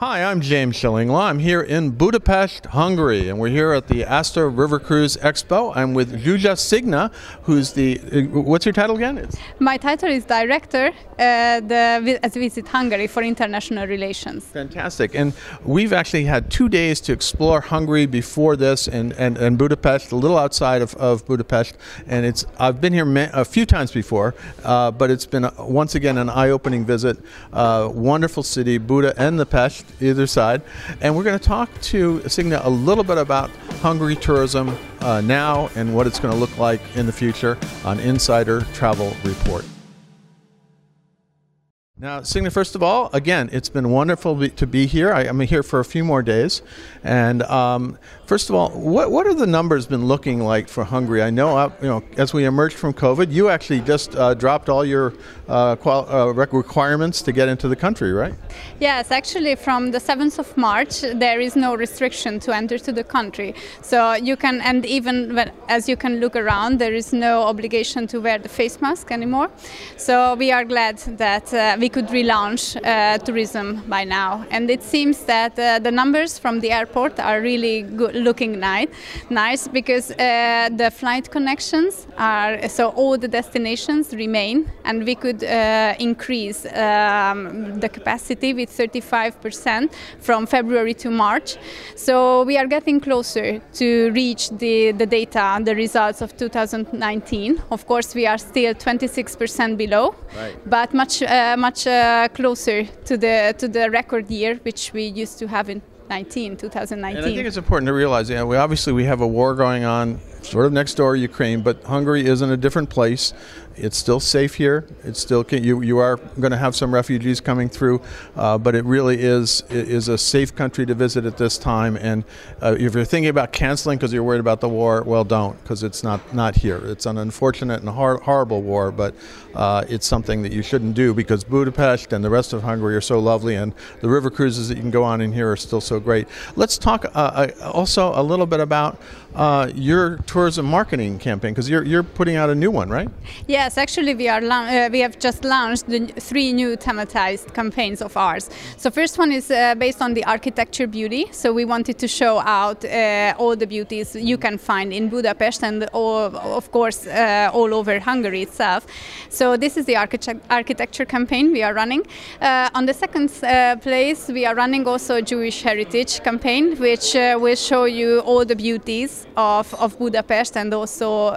Hi, I'm James Shillinglaw. I'm here in Budapest, Hungary, and we're here at the ASTA River Cruise Expo. I'm with Zsuzsa Szégner, who's the. Uh, what's your title again? It's My title is Director uh, the, at Visit Hungary for International Relations. fantastic. And we've actually had two days to explore Hungary before this and, and, and Budapest, a little outside of, of Budapest. And it's I've been here a few times before, uh, but it's been, uh, once again, an eye opening visit. Uh, wonderful city, Buda and the Pest, either side. And we're going to talk to Szégner a little bit about Hungary tourism uh, now and what it's going to look like in the future on Insider Travel Report. Now, Szégner, first of all, again, it's been wonderful to be here. I, I'm here for a few more days. And um, first of all, what, what are the numbers been looking like for Hungary? I know, uh, you know, as we emerged from COVID, you actually just uh, dropped all your uh, qual- uh, requirements to get into the country, right? Yes, actually, from the 7th of March, there is no restriction to enter to the country. So you can, and even when, as you can look around, there is no obligation to wear the face mask anymore. So we are glad that uh, we could relaunch uh, tourism by now. And it seems that uh, the numbers from the airport are really good, looking nice, nice because uh, the flight connections are so all the destinations remain, and we could uh, increase um, the capacity with 35% from February to March. So we are getting closer to reach the, the data, and the results of 2019. Of course, we are still 26% below, Right. but much uh, much uh, closer to the to the record year which we used to have in 19 2019. And I think it's important to realize, we obviously we have a war going on, sort of next door, Ukraine, but Hungary is in a different place. It's still safe here. It's still can, you you are going to have some refugees coming through, uh, but it really is is a safe country to visit at this time. And uh, if you're thinking about canceling because you're worried about the war, well, don't because it's not not here. It's an unfortunate and hor- horrible war, but uh, it's something that you shouldn't do because Budapest and the rest of Hungary are so lovely, and the river cruises that you can go on in here are still so great. Let's talk uh, uh, also a little bit about uh, your tourism marketing campaign because you're you're putting out a new one, right? Yes, actually, we are uh, we have just launched the three new thematized campaigns of ours. So first one is uh, based on the architecture beauty. So we wanted to show out uh, all the beauties you can find in Budapest and all, of course uh, all over Hungary itself. So this is the architect- architecture campaign we are running. Uh, on the second uh, place, we are running also a Jewish heritage campaign, which will show you all the beauties of, of Budapest and also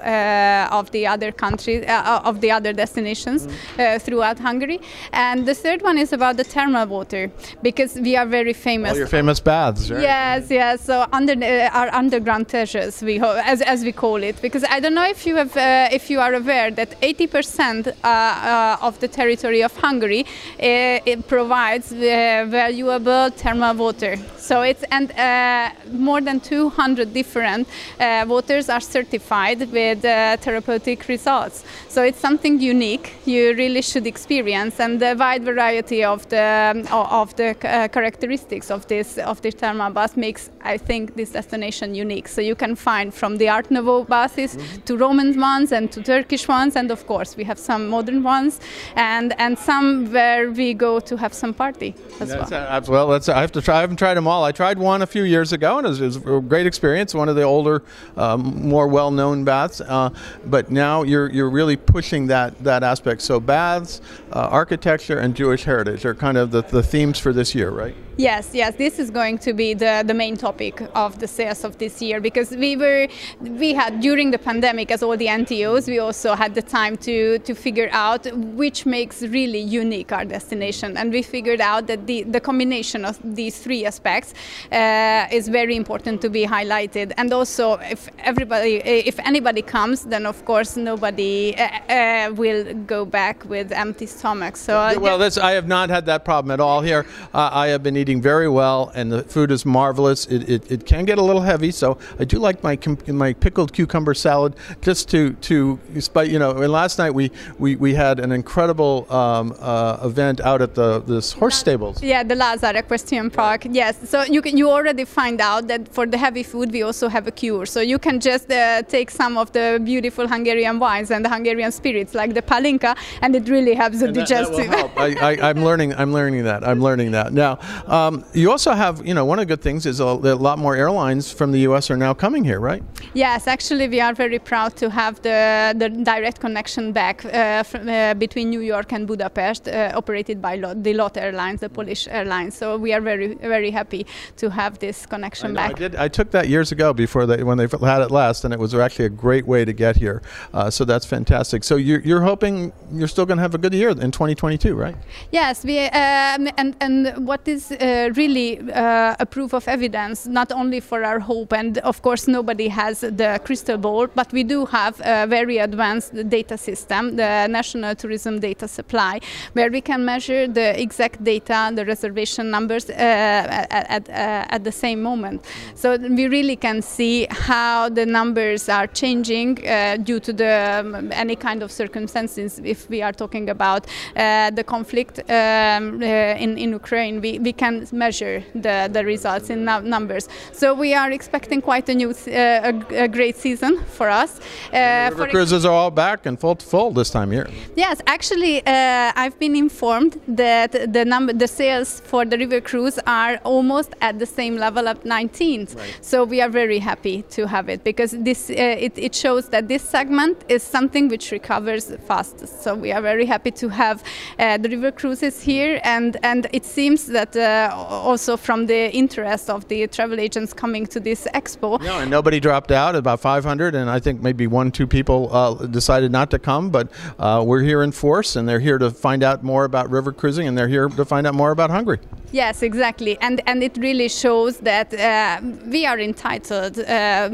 of the other countries, uh, of the other destinations uh, throughout Hungary. And the third one is about the thermal water, because we are very famous. All your famous baths, right? Yes, yes. So under uh, our underground treasures, we ho- as, as we call it, because I don't know if you have uh, if you are aware that 80% uh, uh, of the territory of Hungary uh, it provides uh, valuable thermal water. So it's and uh, more than 200 different uh, waters are certified with uh, therapeutic results. So it's something unique. You really should experience, and the wide variety of the of the uh, characteristics of this of this thermal bath makes, I think, this destination unique. So you can find from the Art Nouveau baths to Roman ones and to Turkish ones, and of course we have some modern ones, and and some where we go to have some party as That's, well. uh, well, that's, I have to try. I haven't tried them all. I tried one a few years ago, and it was, it was a great experience. One of the older, um, more well-known baths. Uh, but now you're you're really pushing that that aspect. So baths, uh, architecture, and Jewish heritage are kind of the, the themes for this year, right? Yes, yes, this is going to be the, the main topic of the sales of this year because we were we had during the pandemic as all the NTOs we also had the time to to figure out which makes really unique our destination. And we figured out that the, the combination of these three aspects uh, is very important to be highlighted. And also if everybody if anybody comes then of course nobody uh, uh, will go back with empty stomachs. So Well, that's, I have not had that problem at all here. Uh, I have been eating very well, and the food is marvelous. It, it, it can get a little heavy, so I do like my my pickled cucumber salad. Just to to spite, you know. And last night we, we, we had an incredible um, uh, event out at the this horse stables. Yeah, the Lazar Equestrian Park. Yes, so you can, you already find out that for the heavy food we also have a cure. So you can just uh, take some of the beautiful Hungarian wines and the Hungarian spirits like the palinka, and it really helps the And that- that digestive. I, I, I'm learning. I'm learning that. I'm learning that now. Um, you also have, you know, one of the good things is a, a, lot more airlines from the U.S. are now coming here, right? Yes, actually, we are very proud to have the, the direct connection back uh, from, uh, between New York and Budapest, uh, operated by LOT, the LOT Airlines, the Polish airlines. So we are very, very happy to have this connection I back. I, did, I took that years ago before they, when they had it last, and it was actually a great way to get here. Uh, so that's fantastic. So you're, you're hoping you're still going to have a good year in 2022, right? Yes, we, um, and, and what is uh, really uh, a proof of evidence, not only for our hope, and of course nobody has the crystal ball, but we do have a very advanced data system, the National Tourism Data Supply, where we can measure the exact data, the reservation numbers uh, at, at, uh, at, the same moment. So we really can see how the numbers are changing uh, due to the um, any kind of circumstances. If we are talking about uh, the conflict um, in in Ukraine, we, we can measure the, the results in numbers. So we are expecting quite a new, uh, a, a, great season for us. Uh, river cruises are all back and full full this time year. Yes, actually, uh, I've been informed that the number, the sales for the river cruise are almost at the same level of 19th. Right. So we are very happy to have it because this uh, it, it shows that this segment is something which recovers fast. So we are very happy to have uh, the river cruises here, and and it seems that uh, also from the interest of the travel agents coming to this expo. No, and nobody dropped out. About 500, and I think maybe one, two people uh, decided not to come. But uh, we're here in force, and they're here to find out more about river cruising, and they're here to find out more about Hungary. Yes, exactly, and and it really shows that uh, we are entitled uh,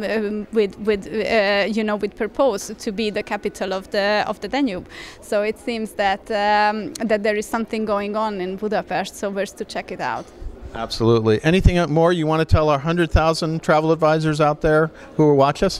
with with uh, you know with purpose to be the capital of the of the Danube. So it seems that um, that there is something going on in Budapest. So we're to check it out. Absolutely. Anything more you want to tell our hundred thousand travel advisors out there who will watch us?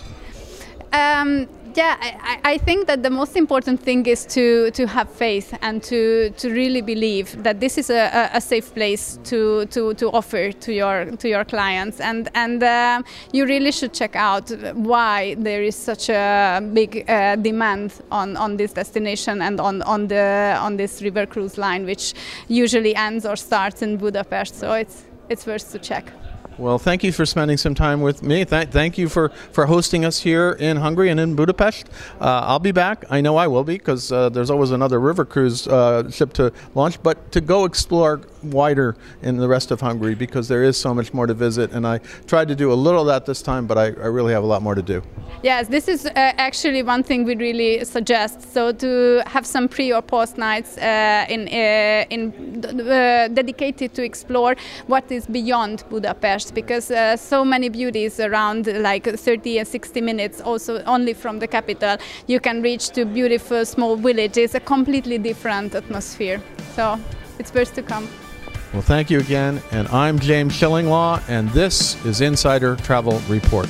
Um, yeah, I, I, think that the most important thing is to, to have faith and to, to really believe that this is a, a safe place to, to, to offer to your to your clients, and and uh, you really should check out why there is such a big uh, demand on, on this destination and on, on the on this river cruise line, which usually ends or starts in Budapest. So it's it's worth to check. Well, thank you for spending some time with me. Th- thank you for, for hosting us here in Hungary and in Budapest. Uh, I'll be back. I know I will be because uh, there's always another river cruise uh, ship to launch, but to go explore wider in the rest of Hungary because there is so much more to visit. And I tried to do a little of that this time, but I, I really have a lot more to do. Yes, this is uh, actually one thing we really suggest. So to have some pre or post nights uh, in, uh, in dedicated to explore what is beyond Budapest because uh, so many beauties around like 30 and 60 minutes also only from the capital you can reach to beautiful small villages a completely different atmosphere so it's worth to come well thank you again and i'm james shillinglaw and this is insider travel report